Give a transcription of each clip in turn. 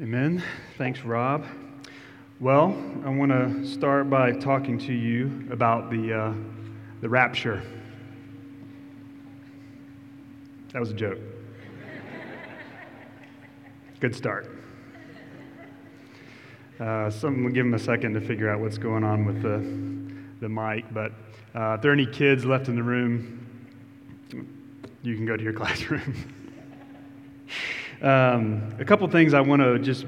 Amen. Thanks, Rob. Well, I want to start by talking to you about the, uh, the rapture. That was a joke. Good start. Uh, some, we'll give them a second to figure out what's going on with the, the mic, but uh, if there are any kids left in the room, you can go to your classroom. Um, a couple things I want to just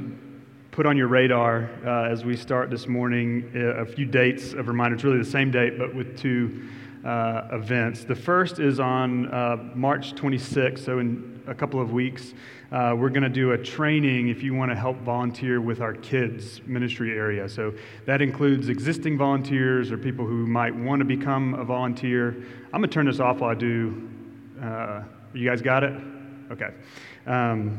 put on your radar uh, as we start this morning uh, a few dates of reminder. It's really the same date, but with two uh, events. The first is on uh, March 26th, so in a couple of weeks. Uh, we're going to do a training if you want to help volunteer with our kids ministry area. So that includes existing volunteers or people who might want to become a volunteer. I'm going to turn this off while I do. Uh, you guys got it? Okay. Um,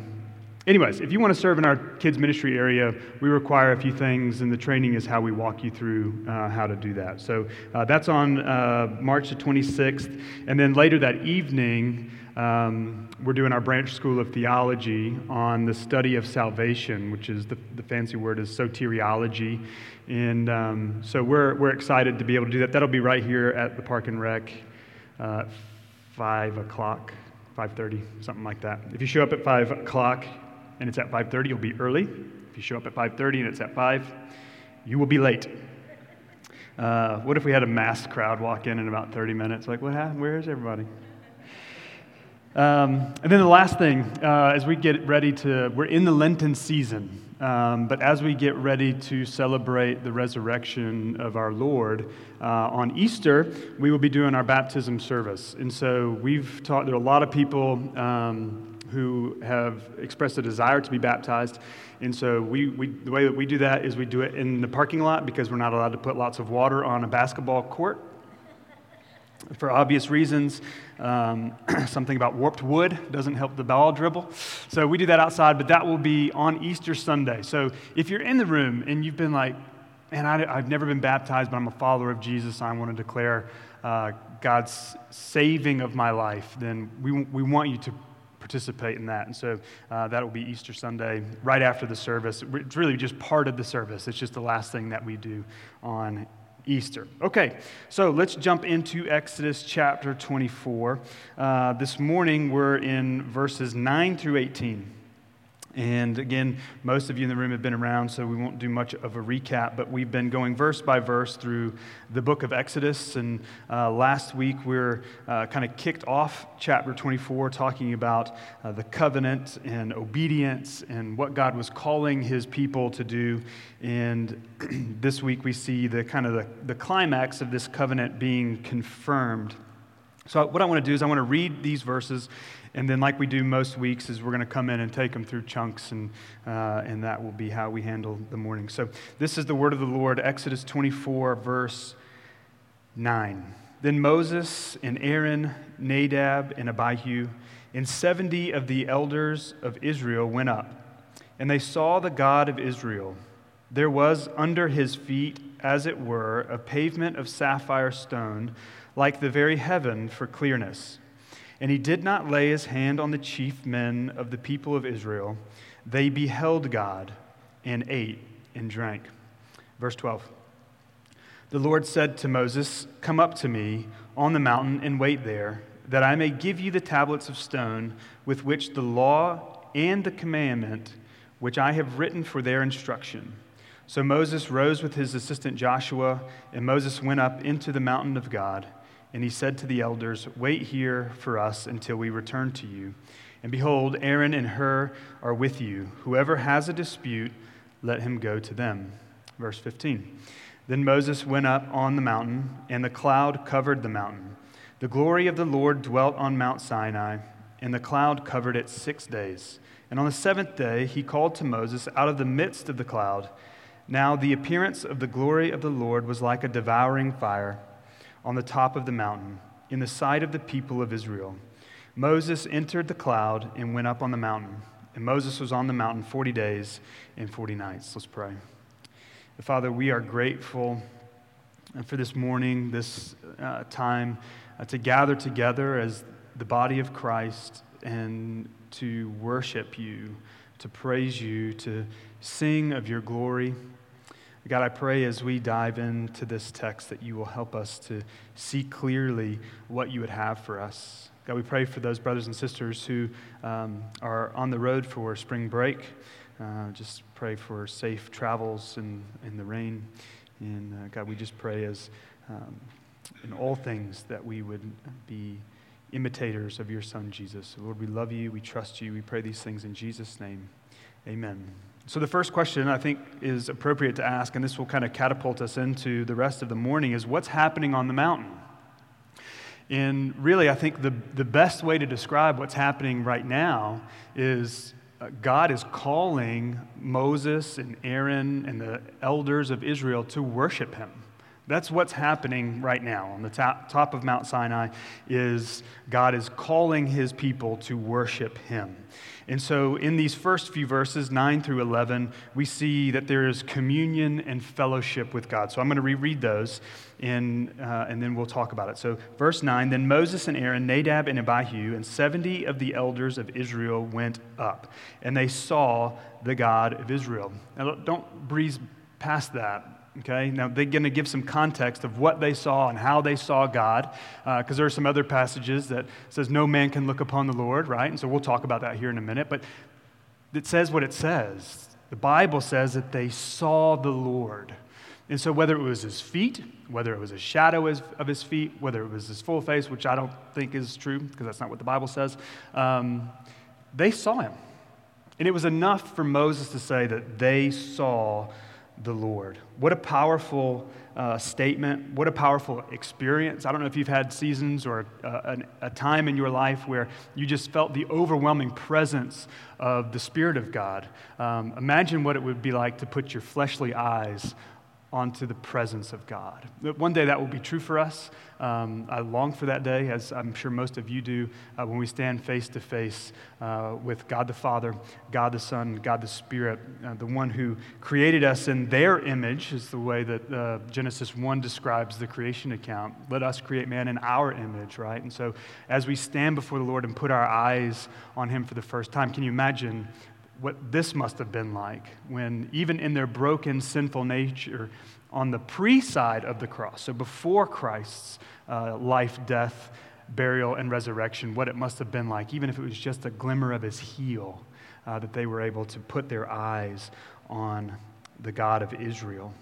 anyways, if you want to serve in our kids ministry area, we require a few things, and the training is how we walk you through uh, how to do that. So uh, that's on uh, March the 26th, and then later that evening. Um, we're doing our branch school of theology on the study of salvation, which is the, the fancy word is soteriology. And um, so we're, we're excited to be able to do that. That'll be right here at the Park and Rec, uh, 5 o'clock, 5.30, something like that. If you show up at 5 o'clock and it's at 5.30, you'll be early. If you show up at 5.30 and it's at 5, you will be late. Uh, what if we had a mass crowd walk in in about 30 minutes? Like, what happened? Where is everybody? Um, and then the last thing, uh, as we get ready to, we're in the Lenten season, um, but as we get ready to celebrate the resurrection of our Lord uh, on Easter, we will be doing our baptism service. And so we've taught, there are a lot of people um, who have expressed a desire to be baptized. And so we, we, the way that we do that is we do it in the parking lot because we're not allowed to put lots of water on a basketball court for obvious reasons. Um, something about warped wood doesn't help the ball dribble. So we do that outside, but that will be on Easter Sunday. So if you're in the room and you've been like, man, I, have never been baptized, but I'm a follower of Jesus, I want to declare uh, God's saving of my life, then we, we want you to participate in that. And so uh, that will be Easter Sunday, right after the service. It's really just part of the service, it's just the last thing that we do on Easter. Okay, so let's jump into Exodus chapter 24. Uh, this morning we're in verses 9 through 18. And again, most of you in the room have been around, so we won't do much of a recap, but we've been going verse by verse through the book of Exodus. And uh, last week we are uh, kind of kicked off chapter 24, talking about uh, the covenant and obedience and what God was calling his people to do. And this week we see the kind of the, the climax of this covenant being confirmed. So, what I want to do is I want to read these verses and then, like we do most weeks, is we're going to come in and take them through chunks, and, uh, and that will be how we handle the morning. So, this is the word of the Lord, Exodus 24, verse 9. Then Moses and Aaron, Nadab and Abihu, and 70 of the elders of Israel went up, and they saw the God of Israel. There was under his feet, as it were, a pavement of sapphire stone, like the very heaven for clearness. And he did not lay his hand on the chief men of the people of Israel. They beheld God and ate and drank. Verse 12 The Lord said to Moses, Come up to me on the mountain and wait there, that I may give you the tablets of stone with which the law and the commandment which I have written for their instruction. So Moses rose with his assistant Joshua, and Moses went up into the mountain of God. And he said to the elders, Wait here for us until we return to you. And behold, Aaron and Hur are with you. Whoever has a dispute, let him go to them. Verse 15. Then Moses went up on the mountain, and the cloud covered the mountain. The glory of the Lord dwelt on Mount Sinai, and the cloud covered it six days. And on the seventh day, he called to Moses out of the midst of the cloud. Now the appearance of the glory of the Lord was like a devouring fire on the top of the mountain, in the sight of the people of Israel. Moses entered the cloud and went up on the mountain. And Moses was on the mountain 40 days and 40 nights. Let's pray. Father, we are grateful for this morning, this uh, time uh, to gather together as the body of Christ and to worship you, to praise you, to sing of your glory. God, I pray as we dive into this text that you will help us to see clearly what you would have for us. God, we pray for those brothers and sisters who um, are on the road for spring break. Uh, just pray for safe travels in, in the rain. And uh, God, we just pray as um, in all things that we would be imitators of your Son, Jesus. Lord, we love you. We trust you. We pray these things in Jesus' name. Amen. So, the first question I think is appropriate to ask, and this will kind of catapult us into the rest of the morning, is what's happening on the mountain? And really, I think the, the best way to describe what's happening right now is uh, God is calling Moses and Aaron and the elders of Israel to worship him. That's what's happening right now on the top, top of Mount Sinai is God is calling his people to worship him. And so in these first few verses, 9 through 11, we see that there is communion and fellowship with God. So I'm going to reread those in, uh, and then we'll talk about it. So, verse 9 Then Moses and Aaron, Nadab and Abihu, and 70 of the elders of Israel went up, and they saw the God of Israel. Now, don't breeze past that okay now they're going to give some context of what they saw and how they saw god because uh, there are some other passages that says no man can look upon the lord right? And so we'll talk about that here in a minute but it says what it says. The bible says that they saw the lord. And so whether it was his feet whether it was a shadow of his feet whether it was his full face which i don't think is true because that's not what the bible says um, they saw him. And it was enough for moses to say that they saw the Lord. What a powerful uh, statement. What a powerful experience. I don't know if you've had seasons or uh, a, a time in your life where you just felt the overwhelming presence of the Spirit of God. Um, imagine what it would be like to put your fleshly eyes onto the presence of God. One day that will be true for us. Um, I long for that day, as I'm sure most of you do, uh, when we stand face to face uh, with God the Father, God the Son, God the Spirit, uh, the one who created us in their image, is the way that uh, Genesis 1 describes the creation account. Let us create man in our image, right? And so as we stand before the Lord and put our eyes on Him for the first time, can you imagine what this must have been like when, even in their broken, sinful nature, on the pre side of the cross, so before Christ's uh, life, death, burial, and resurrection, what it must have been like, even if it was just a glimmer of his heel, uh, that they were able to put their eyes on the God of Israel.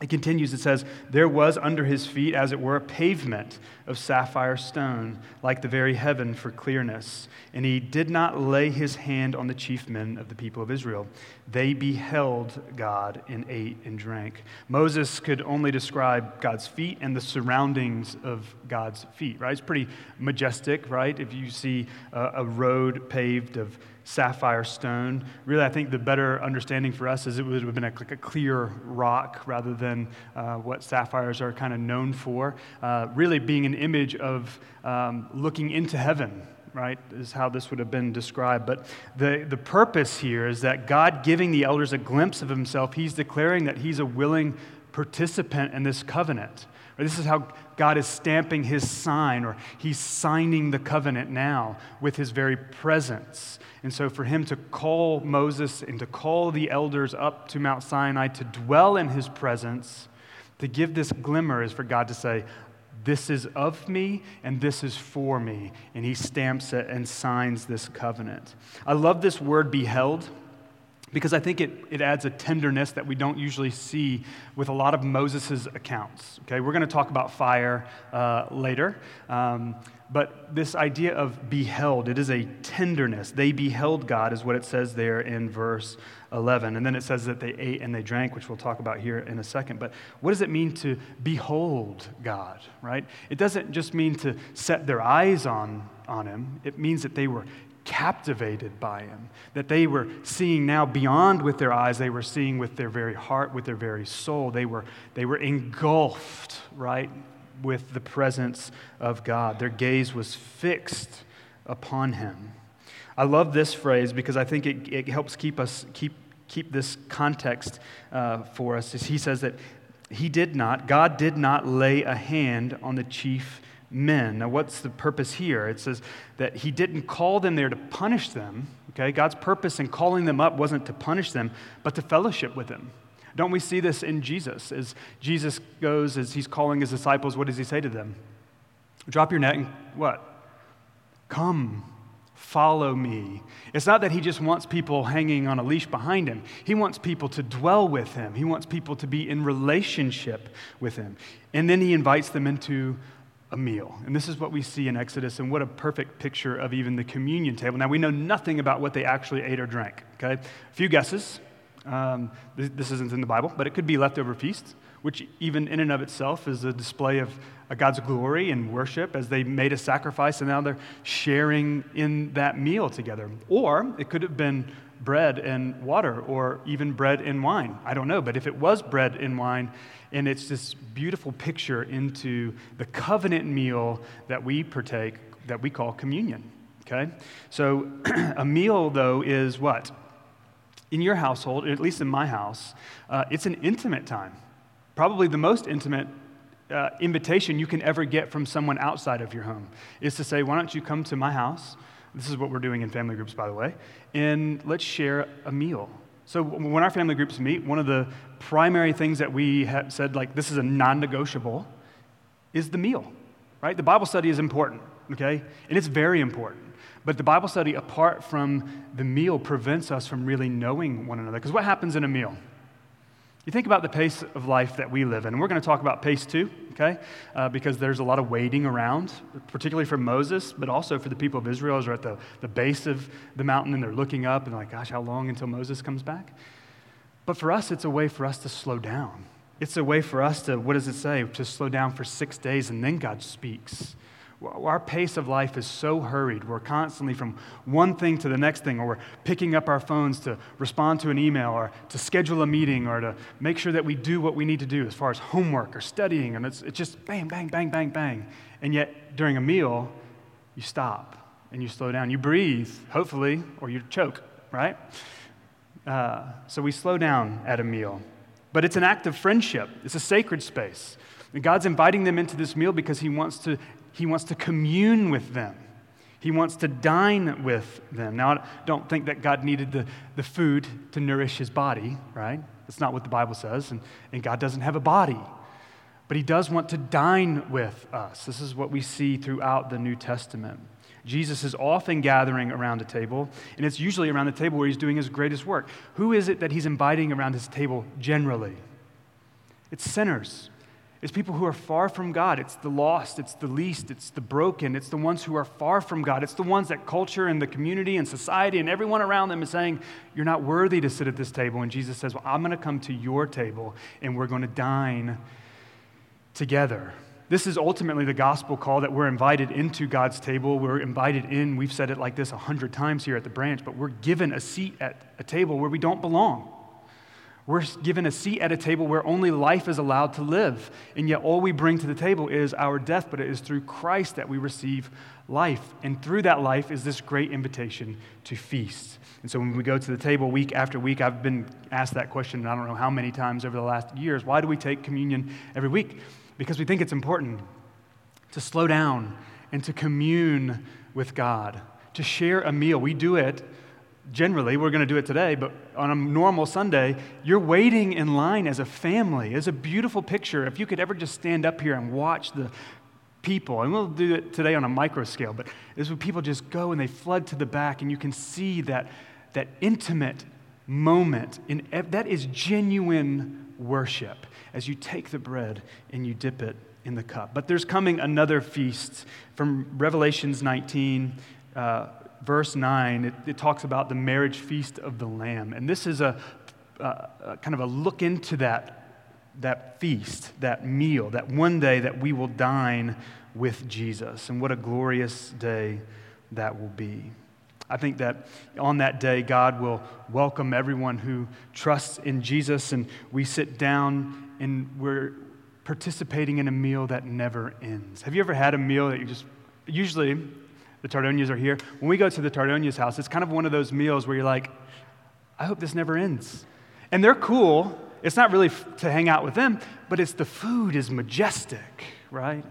It continues, it says, There was under his feet, as it were, a pavement of sapphire stone, like the very heaven for clearness. And he did not lay his hand on the chief men of the people of Israel. They beheld God and ate and drank. Moses could only describe God's feet and the surroundings of God's feet, right? It's pretty majestic, right? If you see a, road paved of sapphire stone. Really, I think the better understanding for us is it would have been a, like a clear rock rather than uh, what sapphires are kind of known for. Uh, really, being an image of um, looking into heaven, right, is how this would have been described. But the, the purpose here is that God giving the elders a glimpse of himself, he's declaring that he's a willing participant in this covenant. This is how God is stamping his sign, or he's signing the covenant now with his very presence. And so, for him to call Moses and to call the elders up to Mount Sinai to dwell in his presence, to give this glimmer, is for God to say, This is of me and this is for me. And he stamps it and signs this covenant. I love this word beheld because I think it, it adds a tenderness that we don't usually see with a lot of Moses' accounts. Okay, we're going to talk about fire uh, later. Um, but this idea of beheld, it is a tenderness. They beheld God, is what it says there in verse 11. And then it says that they ate and they drank, which we'll talk about here in a second. But what does it mean to behold God, right? It doesn't just mean to set their eyes on, on Him, it means that they were captivated by him, that they were seeing now beyond with their eyes, they were seeing with their very heart, with their very soul. They were, they were engulfed, right, with the presence of God. Their gaze was fixed upon him. I love this phrase because I think it, it helps keep us keep keep this context uh, for us. He says that he did not, God did not lay a hand on the chief men. Now, what's the purpose here? It says that he didn't call them there to punish them, Okay? God's purpose in calling them up wasn't to punish them, but to fellowship with them. Don't we see this in Jesus? As Jesus goes, as he's calling his disciples, what does he say to them? Drop your net and what? Come, follow me. It's not that he just wants people hanging on a leash behind him. He wants people to dwell with him, he wants people to be in relationship with him. And then he invites them into a meal. And this is what we see in Exodus, and what a perfect picture of even the communion table. Now, we know nothing about what they actually ate or drank, okay? A few guesses. Um, this, this, isn't in the Bible, but it could be leftover feasts, which, even in and of itself, is a display of God's glory and worship as they made a sacrifice and now they're sharing in that meal together. Or it could have been bread and water, or even bread and wine. I don't know, but if it was bread and wine, and it's this beautiful picture into the covenant meal that we partake, that we call communion. Okay? So a meal, though, is what? In your household, at least in my house, uh, it's an intimate time. Probably the most intimate uh, invitation you can ever get from someone outside of your home is to say, Why don't you come to my house? This is what we're doing in family groups, by the way, and let's share a meal. So when our family groups meet, one of the primary things that we have said, like, this is a non negotiable, is the meal, right? The Bible study is important, okay? And it's very important. But the Bible study, apart from the meal, prevents us from really knowing one another. Because what happens in a meal? You think about the pace of life that we live in. We're going to talk about pace too, okay? Uh, because there's a lot of waiting around, particularly for Moses, but also for the people of Israel as they're at the, the base of the mountain and they're looking up and like, gosh, how long until Moses comes back? But for us, it's a way for us to slow down. It's a way for us to, what does it say? To slow down for six days and then God speaks. Our pace of life is so hurried. We're constantly from one thing to the next thing, or we're picking up our phones to respond to an email, or to schedule a meeting, or to make sure that we do what we need to do as far as homework or studying. And it's, it's just bang, bang, bang, bang, bang. And yet, during a meal, you stop and you slow down. You breathe, hopefully, or you choke, right? Uh, so we slow down at a meal. But it's an act of friendship, it's a sacred space. And God's inviting them into this meal because He wants to he wants to commune with them. He wants to dine with them. Now, I don't think that God needed the, the food to nourish his body, right? That's not what the Bible says. And, and God doesn't have a body. But he does want to dine with us. This is what we see throughout the New Testament. Jesus is often gathering around a table, and it's usually around the table where he's doing his greatest work. Who is it that he's inviting around his table generally? It's sinners. It's people who are far from God. It's the lost, it's the least, it's the broken, it's the ones who are far from God. It's the ones that culture and the community and society and everyone around them is saying, You're not worthy to sit at this table. And Jesus says, Well, I'm going to come to your table and we're going to dine together. This is ultimately the gospel call that we're invited into God's table. We're invited in. We've said it like this a hundred times here at the branch, but we're given a seat at a table where we don't belong. We're given a seat at a table where only life is allowed to live. And yet, all we bring to the table is our death, but it is through Christ that we receive life. And through that life is this great invitation to feast. And so, when we go to the table week after week, I've been asked that question, and I don't know how many times over the last years why do we take communion every week? Because we think it's important to slow down and to commune with God, to share a meal. We do it generally, we're going to do it today, but on a normal Sunday, you're waiting in line as a family. It's a beautiful picture. If you could ever just stand up here and watch the people, and we'll do it today on a micro scale, but is when people just go and they flood to the back, and you can see that, that intimate moment. In, that is genuine worship as you take the bread and you dip it in the cup. But there's coming another feast from Revelations 19. Uh, verse 9, it, it, talks about the marriage feast of the Lamb. And this is a, a, a, kind of a look into that, that feast, that meal, that one day that we will dine with Jesus. And what a glorious day that will be. I think that on that day, God will welcome everyone who trusts in Jesus, and we sit down and we're participating in a meal that never ends. Have you ever had a meal that you just, usually, the Tardonias are here. When we go to the Tardonias house, it's kind of one of those meals where you're like, I hope this never ends. And they're cool. It's not really f- to hang out with them, but it's the food is majestic, right?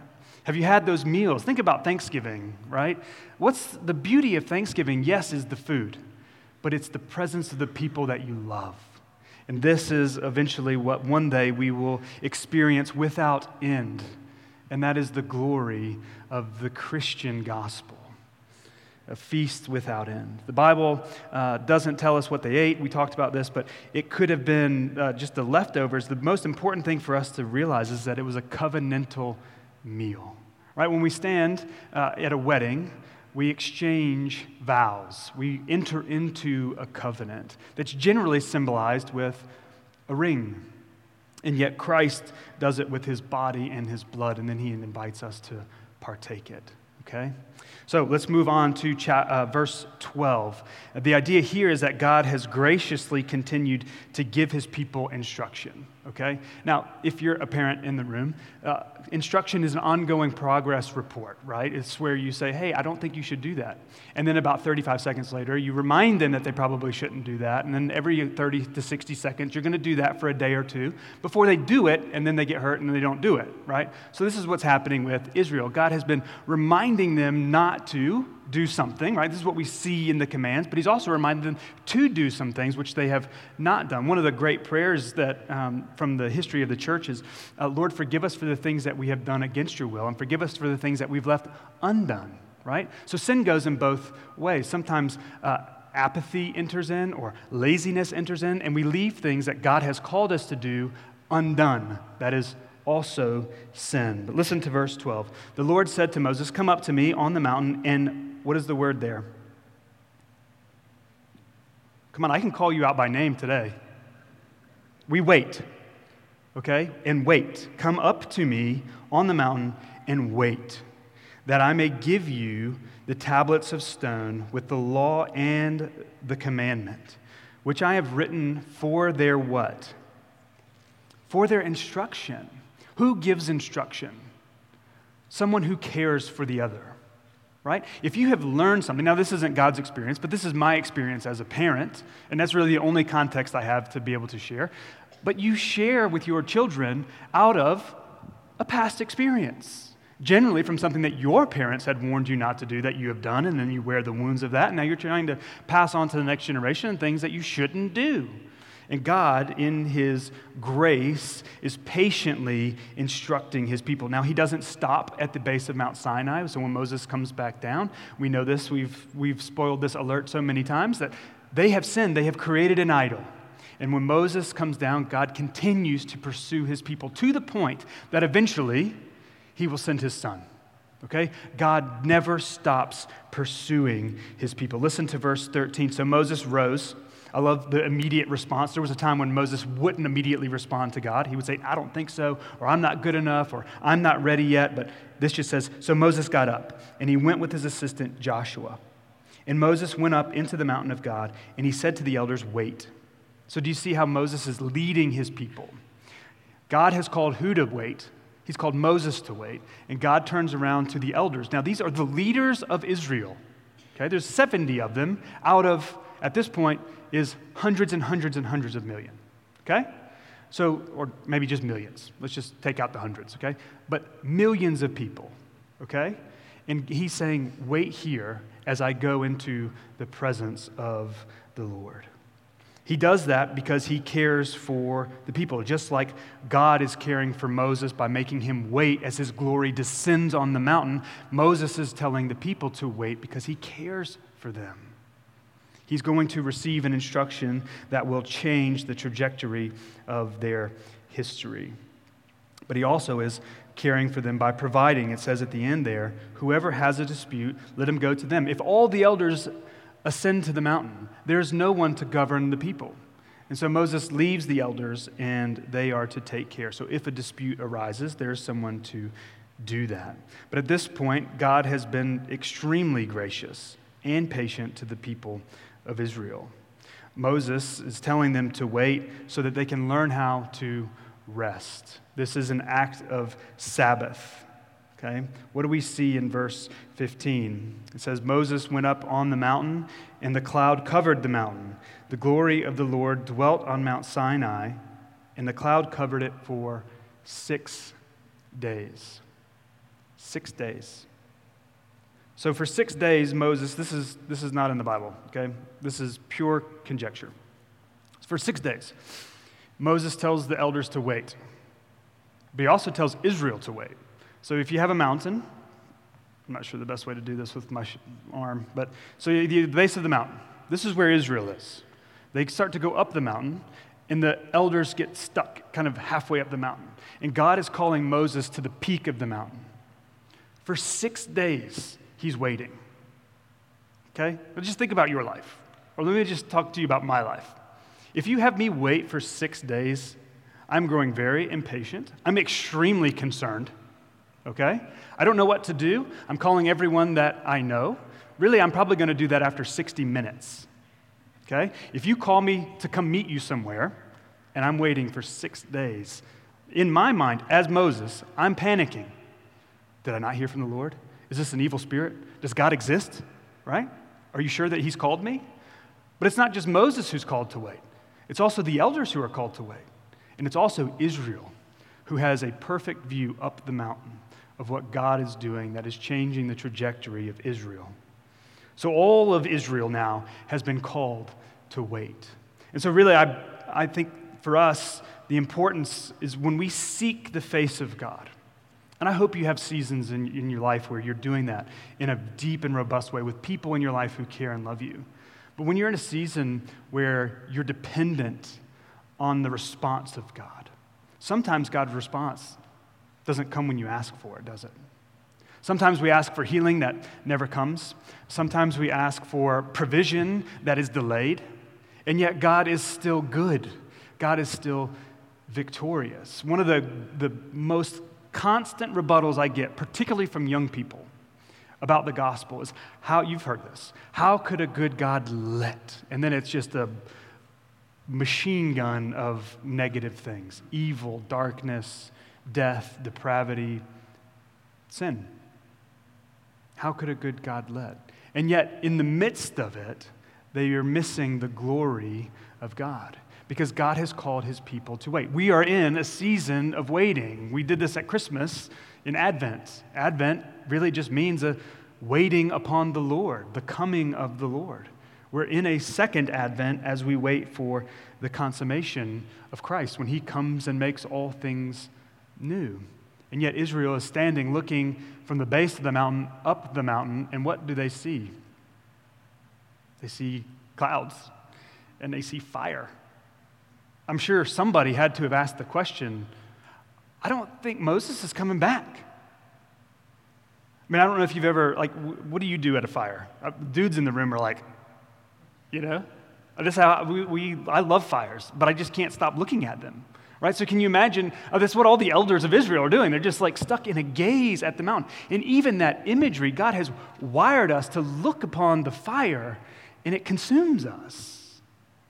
Have you had those meals? Think about Thanksgiving, right? What's the beauty of Thanksgiving? Yes, is the food. but it's the presence of the people that you love. And this is eventually what one day we will experience without end, and that is the glory of the Christian gospel a feast without end. The Bible uh, doesn't tell us what they ate. We talked about this, but it could have been uh, just the leftovers. The most important thing for us to realize is that it was a covenantal meal. Right? When we stand uh, at a wedding, we exchange vows. We enter into a covenant that's generally symbolized with a ring. And yet Christ does it with his body and his blood, and then he invites us to partake it. Okay? So let's move on to cha- uh, verse 12. The idea here is that God has graciously continued to give his people instruction. Okay? Now, if you're a parent in the room, uh, instruction is an ongoing progress report, right? It's where you say, hey, I don't think you should do that. And then about 35 seconds later, you remind them that they probably shouldn't do that. And then every 30 to 60 seconds, you're going to do that for a day or two before they do it, and then they get hurt and they don't do it, right? So this is what's happening with Israel. God has been reminding them not to do something, right? This is what we see in the commands, but he's also reminded them to do some things which they have not done. One of the great prayers that um, from the history of the church is, uh, Lord, forgive us for the things that we have done against your will, and forgive us for the things that we've left undone, right? So sin goes in both ways. Sometimes uh, apathy enters in, or laziness enters in, and we leave things that God has called us to do undone. That is also sin. But listen to verse 12. The Lord said to Moses, Come up to me on the mountain and what is the word there? Come on, I can call you out by name today. We wait, okay? And wait. Come up to me on the mountain and wait, that I may give you the tablets of stone with the law and the commandment, which I have written for their what? For their instruction. Who gives instruction? Someone who cares for the other right? If you have learned something, now this isn't God's experience, but this is my experience as a parent, and that's really the only context I have to be able to share. But you share with your children out of a past experience, generally from something that your parents had warned you not to do that you have done, and then you wear the wounds of that, and now you're trying to pass on to the next generation things that you shouldn't do. And God, in His grace, is patiently instructing His people. Now, He doesn't stop at the base of Mount Sinai. So when Moses comes back down, we know this. We've, we've spoiled this alert so many times that they have sinned, they have created an idol. And when Moses comes down, God continues to pursue His people to the point that eventually He will send His Son. Okay? God never stops pursuing His people. Listen to verse 13. So Moses rose. I love the immediate response. There was a time when Moses wouldn't immediately respond to God. He would say, I don't think so, or I'm not good enough, or I'm not ready yet. But this just says, So Moses got up, and he went with his assistant Joshua. And Moses went up into the mountain of God, and he said to the elders, Wait. So do you see how Moses is leading his people? God has called who to wait? He's called Moses to wait. And God turns around to the elders. Now, these are the leaders of Israel. Okay, there's 70 of them out of, at this point, is hundreds and hundreds and hundreds of million. Okay? So, or maybe just millions. Let's just take out the hundreds, okay? But millions of people, okay? And he's saying, wait here as I go into the presence of the Lord. He does that because he cares for the people, just like God is caring for Moses by making him wait as his glory descends on the mountain. Moses is telling the people to wait because he cares for them. He's going to receive an instruction that will change the trajectory of their history. But he also is caring for them by providing. It says at the end there, whoever has a dispute, let him go to them. If all the elders ascend to the mountain, there's no one to govern the people. And so Moses leaves the elders and they are to take care. So if a dispute arises, there's someone to do that. But at this point, God has been extremely gracious and patient to the people of Israel. Moses is telling them to wait so that they can learn how to rest. This is an act of Sabbath. Okay? What do we see in verse 15? It says, Moses went up on the mountain, and the cloud covered the mountain. The glory of the Lord dwelt on Mount Sinai, and the cloud covered it for six days. Six days. So for six days, Moses, this is, this is not in the Bible, okay? This is pure conjecture. For six days, Moses tells the elders to wait, but he also tells Israel to wait. So if you have a mountain, I'm not sure the best way to do this with my arm, but so the base of the mountain, this is where Israel is. They start to go up the mountain, and the elders get stuck kind of halfway up the mountain. And God is calling Moses to the peak of the mountain. For six days, he's waiting. Okay? But just think about your life. Or let me just talk to you about my life. If you have me wait for six days, I'm growing very impatient. I'm extremely concerned. Okay? I don't know what to do. I'm calling everyone that I know. Really, I'm probably going to do that after 60 minutes. Okay? If you call me to come meet you somewhere and I'm waiting for six days, in my mind, as Moses, I'm panicking. Did I not hear from the Lord? Is this an evil spirit? Does God exist? Right? Are you sure that He's called me? But it's not just Moses who's called to wait, it's also the elders who are called to wait. And it's also Israel who has a perfect view up the mountain of what God is doing that is changing the trajectory of Israel. So all of Israel now has been called to wait. And so, really, I, I think for us, the importance is when we seek the face of God. And I hope you have seasons in, in your life where you're doing that in a deep and robust way with people in your life who care and love you. But when you're in a season where you're dependent on the response of God, sometimes God's response doesn't come when you ask for it, does it? Sometimes we ask for healing that never comes. Sometimes we ask for provision that is delayed. And yet, God is still good. God is still victorious. One of the, the most constant rebuttals I get, particularly from young people, about the gospel is how you've heard this. How could a good God let? And then it's just a machine gun of negative things evil, darkness, death, depravity, sin. How could a good God let? And yet, in the midst of it, they are missing the glory of God because God has called his people to wait. We are in a season of waiting. We did this at Christmas in Advent. Advent really just means a waiting upon the Lord, the coming of the Lord. We're in a second Advent as we wait for the consummation of Christ when he comes and makes all things new. And yet Israel is standing looking from the base of the mountain up the mountain, and what do they see? They see clouds and they see fire. I'm sure somebody had to have asked the question I don't think Moses is coming back. I mean, I don't know if you've ever, like, what do you do at a fire? Uh, dudes in the room are like, you know? This how we, we, I love fires, but I just can't stop looking at them. Right? So, can you imagine? Oh, that's what all the elders of Israel are doing. They're just like stuck in a gaze at the mountain. And even that imagery, God has wired us to look upon the fire and it consumes us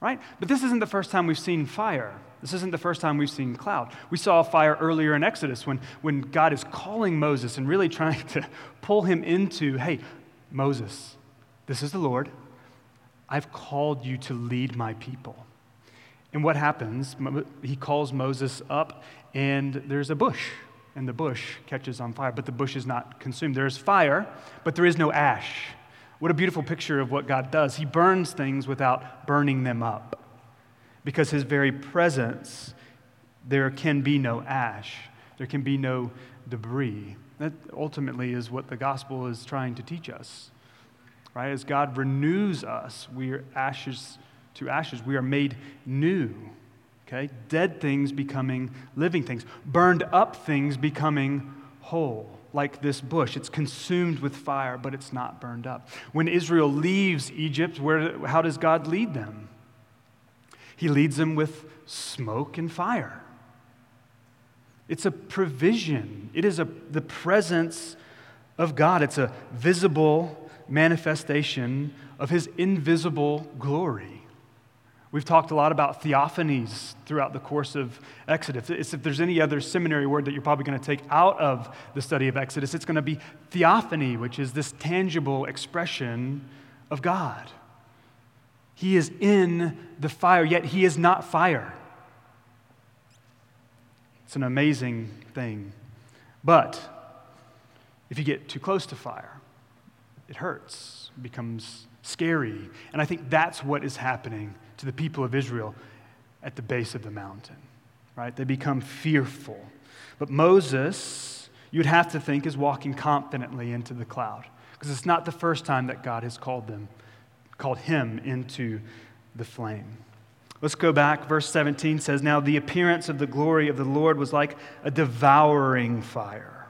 right? But this isn't the first time we've seen fire. This isn't the first time we've seen cloud. We saw fire earlier in Exodus when, when God is calling Moses and really trying to pull him into hey, Moses, this is the Lord. I've called you to lead my people. And what happens? He calls Moses up, and there's a bush, and the bush catches on fire, but the bush is not consumed. There is fire, but there is no ash. What a beautiful picture of what God does. He burns things without burning them up. Because his very presence, there can be no ash, there can be no debris. That ultimately is what the gospel is trying to teach us. Right? As God renews us, we are ashes to ashes. We are made new. Okay? Dead things becoming living things, burned up things becoming whole like this bush. It's consumed with fire, but it's not burned up. When Israel leaves Egypt, where, how does God lead them? He leads them with smoke and fire. It's a provision, it is a, the presence of God. It's a visible manifestation of his invisible glory. We've talked a lot about theophanies throughout the course of Exodus. It's, if there's any other seminary word that you're probably going to take out of the study of Exodus, it's going to be theophany, which is this tangible expression of God. He is in the fire, yet he is not fire. It's an amazing thing. But if you get too close to fire, it hurts, becomes scary. And I think that's what is happening to the people of Israel at the base of the mountain, right? They become fearful. But Moses, you'd have to think, is walking confidently into the cloud because it's not the first time that God has called them, called him into the flame. Let's go back. Verse 17 says, Now the appearance of the glory of the Lord was like a devouring fire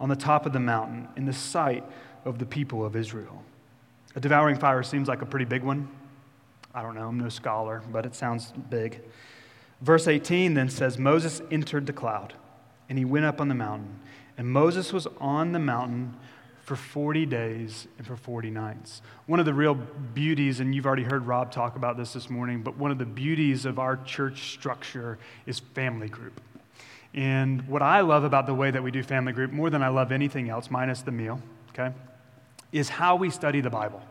on the top of the mountain in the sight of the people of Israel. A devouring fire seems like a pretty big one. I don't know, I'm no scholar, but it sounds big. Verse 18 then says, Moses entered the cloud, and he went up on the mountain. And Moses was on the mountain for 40 days and for 40 nights. One of the real beauties, and you've already heard Rob talk about this this morning, but one of the beauties of our church structure is family group. And what I love about the way that we do family group, more than I love anything else, minus the meal, okay, is how we study the Bible.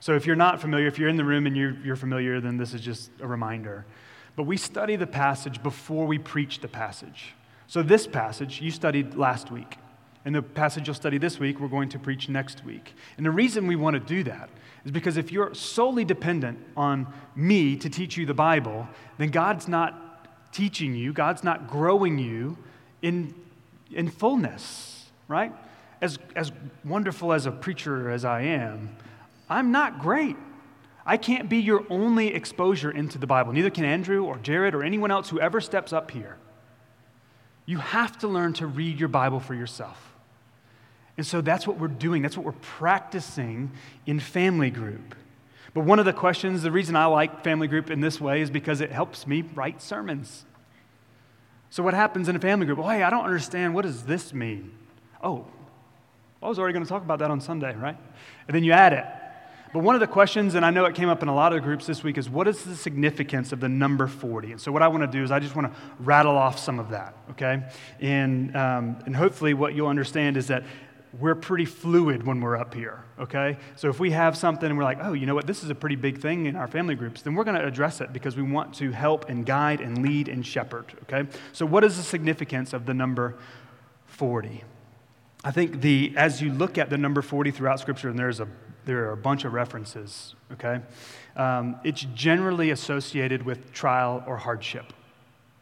So if you're not familiar, if you're in the room and you're, you're familiar, then this is just a reminder. But we study the passage before we preach the passage. So this passage you studied last week. And the passage you'll study this week, we're going to preach next week. And the reason we want to do that is because if you're solely dependent on me to teach you the Bible, then God's not teaching you, God's not growing you in, in fullness, right? As, as wonderful as a preacher as I am, I'm not great. I can't be your only exposure into the Bible. Neither can Andrew or Jared or anyone else who ever steps up here. You have to learn to read your Bible for yourself. And so that's what we're doing. That's what we're practicing in family group. But one of the questions, the reason I like family group in this way is because it helps me write sermons. So what happens in a family group? Well, hey, I don't understand. What does this mean? Oh, I was already going to talk about that on Sunday, right? And then you add it. But one of the questions, and I know it came up in a lot of groups this week, is what is the significance of the number 40? And so, what I want to do is I just want to rattle off some of that, okay? And, um, and hopefully, what you'll understand is that we're pretty fluid when we're up here, okay? So if we have something and we're like, oh, you know what, this is a pretty big thing in our family groups, then we're going to address it because we want to help and guide and lead and shepherd, okay? So what is the significance of the number 40? I think the, as you look at the number 40 throughout Scripture, and there's a, there are a bunch of references, okay? Um, it's generally associated with trial or hardship,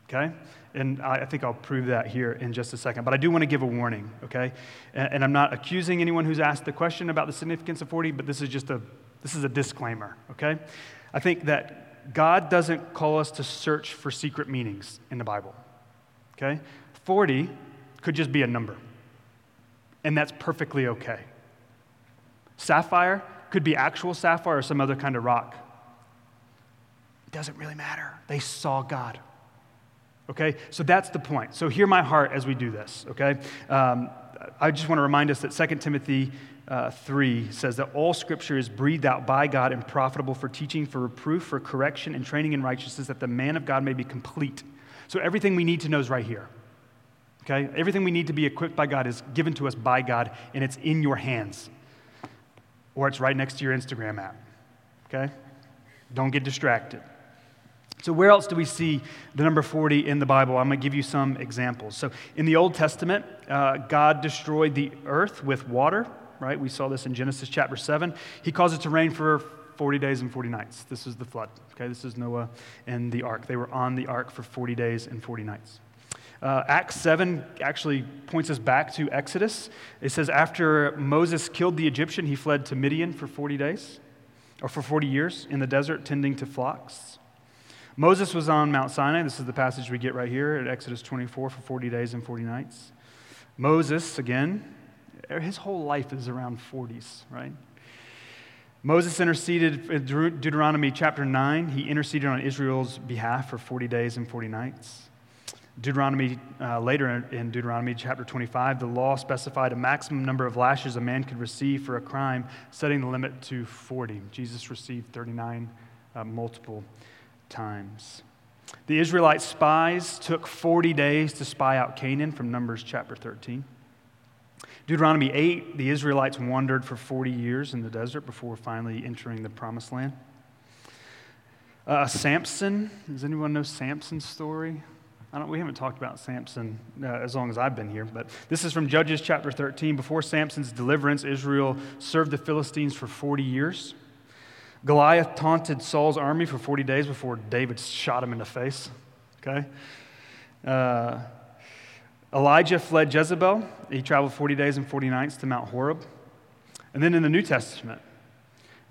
okay? And I, think I'll prove that here in just a second. But I do want to give a warning, okay? And, and I'm not accusing anyone who's asked the question about the significance of 40, but this is just a, this is a disclaimer, okay? I think that God doesn't call us to search for secret meanings in the Bible, okay? 40 could just be a number, and that's perfectly okay. Sapphire could be actual sapphire or some other kind of rock. It doesn't really matter. They saw God. Okay? So that's the point. So hear my heart as we do this, okay? Um, I just want to remind us that 2 Timothy uh, 3 says that all scripture is breathed out by God and profitable for teaching, for reproof, for correction, and training in righteousness, that the man of God may be complete. So everything we need to know is right here. Okay? Everything we need to be equipped by God is given to us by God, and it's in your hands. Or it's right next to your Instagram app. Okay? Don't get distracted. So, where else do we see the number 40 in the Bible? I'm going to give you some examples. So, in the Old Testament, uh, God destroyed the earth with water, right? We saw this in Genesis chapter 7. He caused it to rain for 40 days and 40 nights. This is the flood, okay? This is Noah and the ark. They were on the ark for 40 days and 40 nights. Uh, Acts 7 actually points us back to Exodus. It says, after Moses killed the Egyptian, he fled to Midian for 40 days, or for 40 years in the desert, tending to flocks. Moses was on Mount Sinai. This is the passage we get right here at Exodus 24 for 40 days and 40 nights. Moses, again, his whole life is around 40s, right? Moses interceded in Deuteronomy chapter 9. He interceded on Israel's behalf for 40 days and 40 nights. Deuteronomy, uh, later in Deuteronomy chapter 25, the law specified a maximum number of lashes a man could receive for a crime, setting the limit to 40. Jesus received 39 uh, multiple times. The Israelite spies took 40 days to spy out Canaan from Numbers chapter 13. Deuteronomy 8, the Israelites wandered for 40 years in the desert before finally entering the promised land. Uh, Samson, does anyone know Samson's story? We haven't talked about Samson uh, as long as I've been here, but this is from Judges chapter 13. Before Samson's deliverance, Israel served the Philistines for 40 years. Goliath taunted Saul's army for 40 days before David shot him in the face. Okay? Uh, Elijah fled Jezebel. He traveled 40 days and 40 nights to Mount Horeb. And then in the New Testament,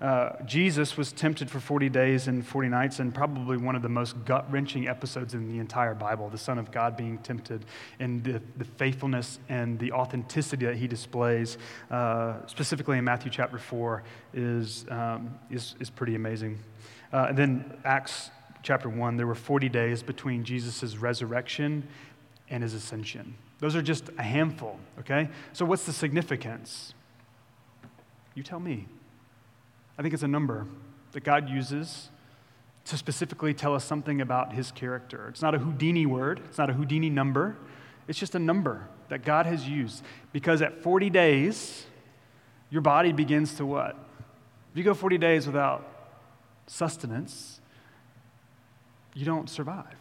uh, Jesus was tempted for 40 days and 40 nights, and probably one of the most gut wrenching episodes in the entire Bible the Son of God being tempted, and the, the faithfulness and the authenticity that he displays, uh, specifically in Matthew chapter 4, is, um, is, is pretty amazing. Uh, and then Acts chapter 1, there were 40 days between Jesus' resurrection and his ascension. Those are just a handful, okay? So, what's the significance? You tell me. I think it's a number that God uses to specifically tell us something about his character. It's not a Houdini word, it's not a Houdini number. It's just a number that God has used. Because at 40 days, your body begins to what? If you go 40 days without sustenance, you don't survive.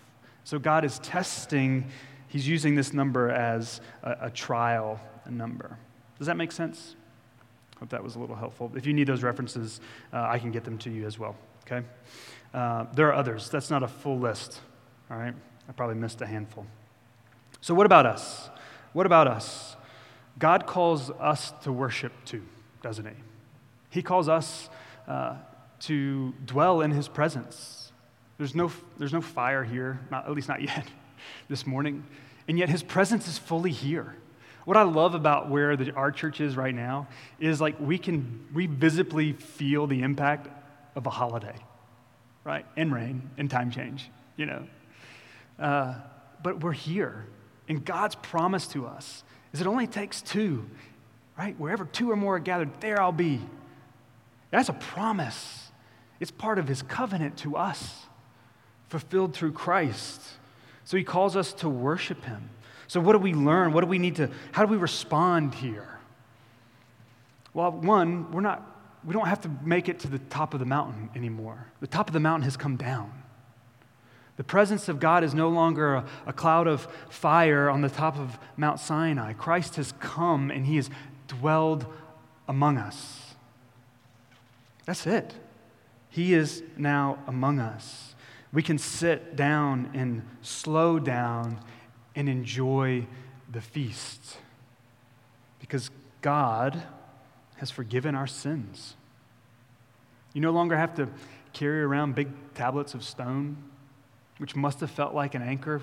So God is testing, He's using this number as a, a trial number. Does that make sense? Hope that was a little helpful. If you need those references, uh, I can get them to you as well, okay? Uh, there are others. That's not a full list, all right? I probably missed a handful. So, what about us? What about us? God calls us to worship too, doesn't He? He calls us uh, to dwell in His presence. There's no, there's no fire here, not, at least not yet, this morning, and yet His presence is fully here. What I love about where the, our church is right now is like we can, we visibly feel the impact of a holiday, right? And rain and time change, you know. Uh, but we're here. And God's promise to us is it only takes two, right? Wherever two or more are gathered, there I'll be. That's a promise. It's part of his covenant to us, fulfilled through Christ. So he calls us to worship him. So, what do we learn? What do we need to, how do we respond here? Well, one, we're not, we don't have to make it to the top of the mountain anymore. The top of the mountain has come down. The presence of God is no longer a, a cloud of fire on the top of Mount Sinai. Christ has come and he has dwelled among us. That's it. He is now among us. We can sit down and slow down and enjoy the feast. Because God has forgiven our sins. You no longer have to carry around big tablets of stone, which must have felt like an anchor.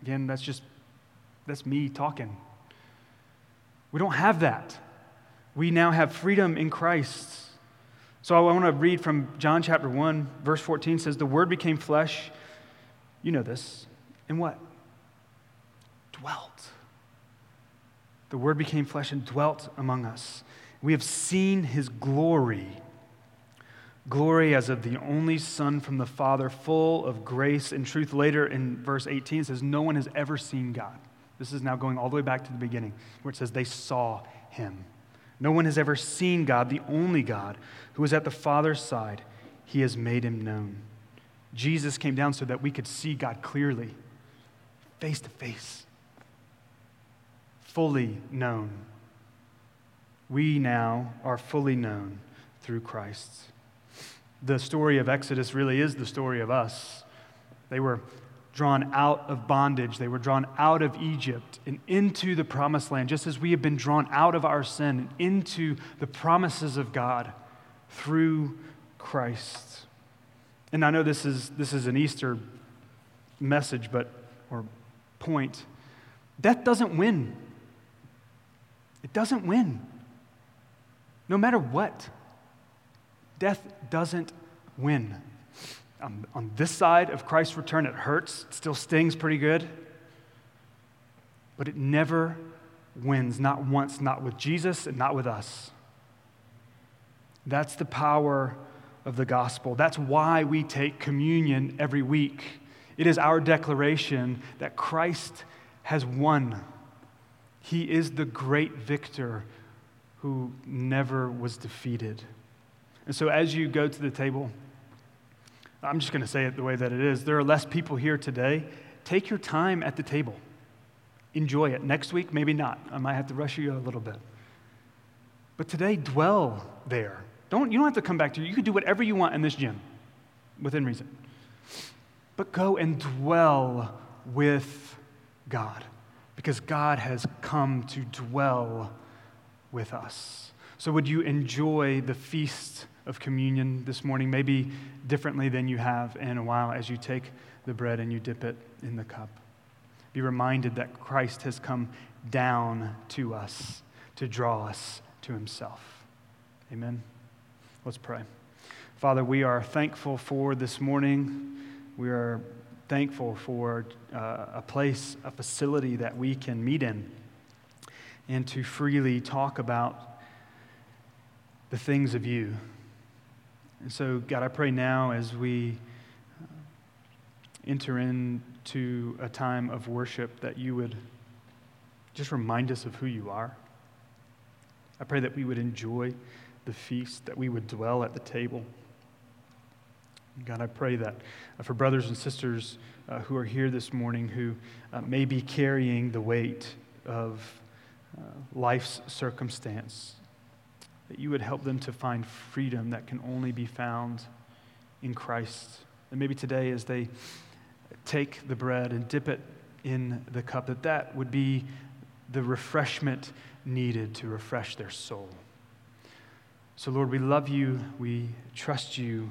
Again, that's just that's me talking. We don't have that. We now have freedom in Christ. So I want to read from John chapter 1, verse 14 says, The word became flesh. You know this. And what? Dwelt. The Word became flesh and dwelt among us. We have seen his glory. Glory as of the only Son from the Father, full of grace and truth. Later in verse 18, it says, No one has ever seen God. This is now going all the way back to the beginning, where it says, They saw him. No one has ever seen God, the only God, who is at the Father's side. He has made him known. Jesus came down so that we could see God clearly, face to face fully known. We now are fully known through Christ. The story of Exodus really is the story of us. They were drawn out of bondage, they were drawn out of Egypt and into the promised land, just as we have been drawn out of our sin and into the promises of God through Christ. And I know this is, this is an Easter message, but, or point. Death doesn't win. It doesn't win. No matter what, death doesn't win. On this side of Christ's return, it hurts, it still stings pretty good, but it never wins, not once, not with Jesus and not with us. That's the power of the gospel. That's why we take communion every week. It is our declaration that Christ has won. He is the great victor who never was defeated. And so, as you go to the table, I'm just going to say it the way that it is. There are less people here today take your time at the table. Enjoy it. Next week, maybe not. I might have to rush you a little bit. But today, dwell there. Don't, you don't have to come back to it. You can do whatever you want in this gym within reason. But go and dwell with God because God has come to dwell with us. So, would you enjoy the feast of communion this morning, maybe differently than you have in a while as you take the bread and you dip it in the cup? Be reminded that Christ has come down to us to draw us to himself. Amen. Let's pray. Father, we are thankful for this morning. We are thankful for uh, a place, a facility that we can meet in and to freely talk about the things of you. And so, God, I pray now as we uh, enter into a time of worship that you would just remind us of who you are. I pray that we would enjoy the feast, that we would dwell at the table. God, I pray that uh, for brothers and sisters uh, who are here this morning who uh, may be carrying the weight of uh, life's circumstance, that you would help them to find freedom that can only be found in Christ. And maybe today, as they take the bread and dip it in the cup, that that would be the refreshment needed to refresh their soul. So, Lord, we love you. We trust you.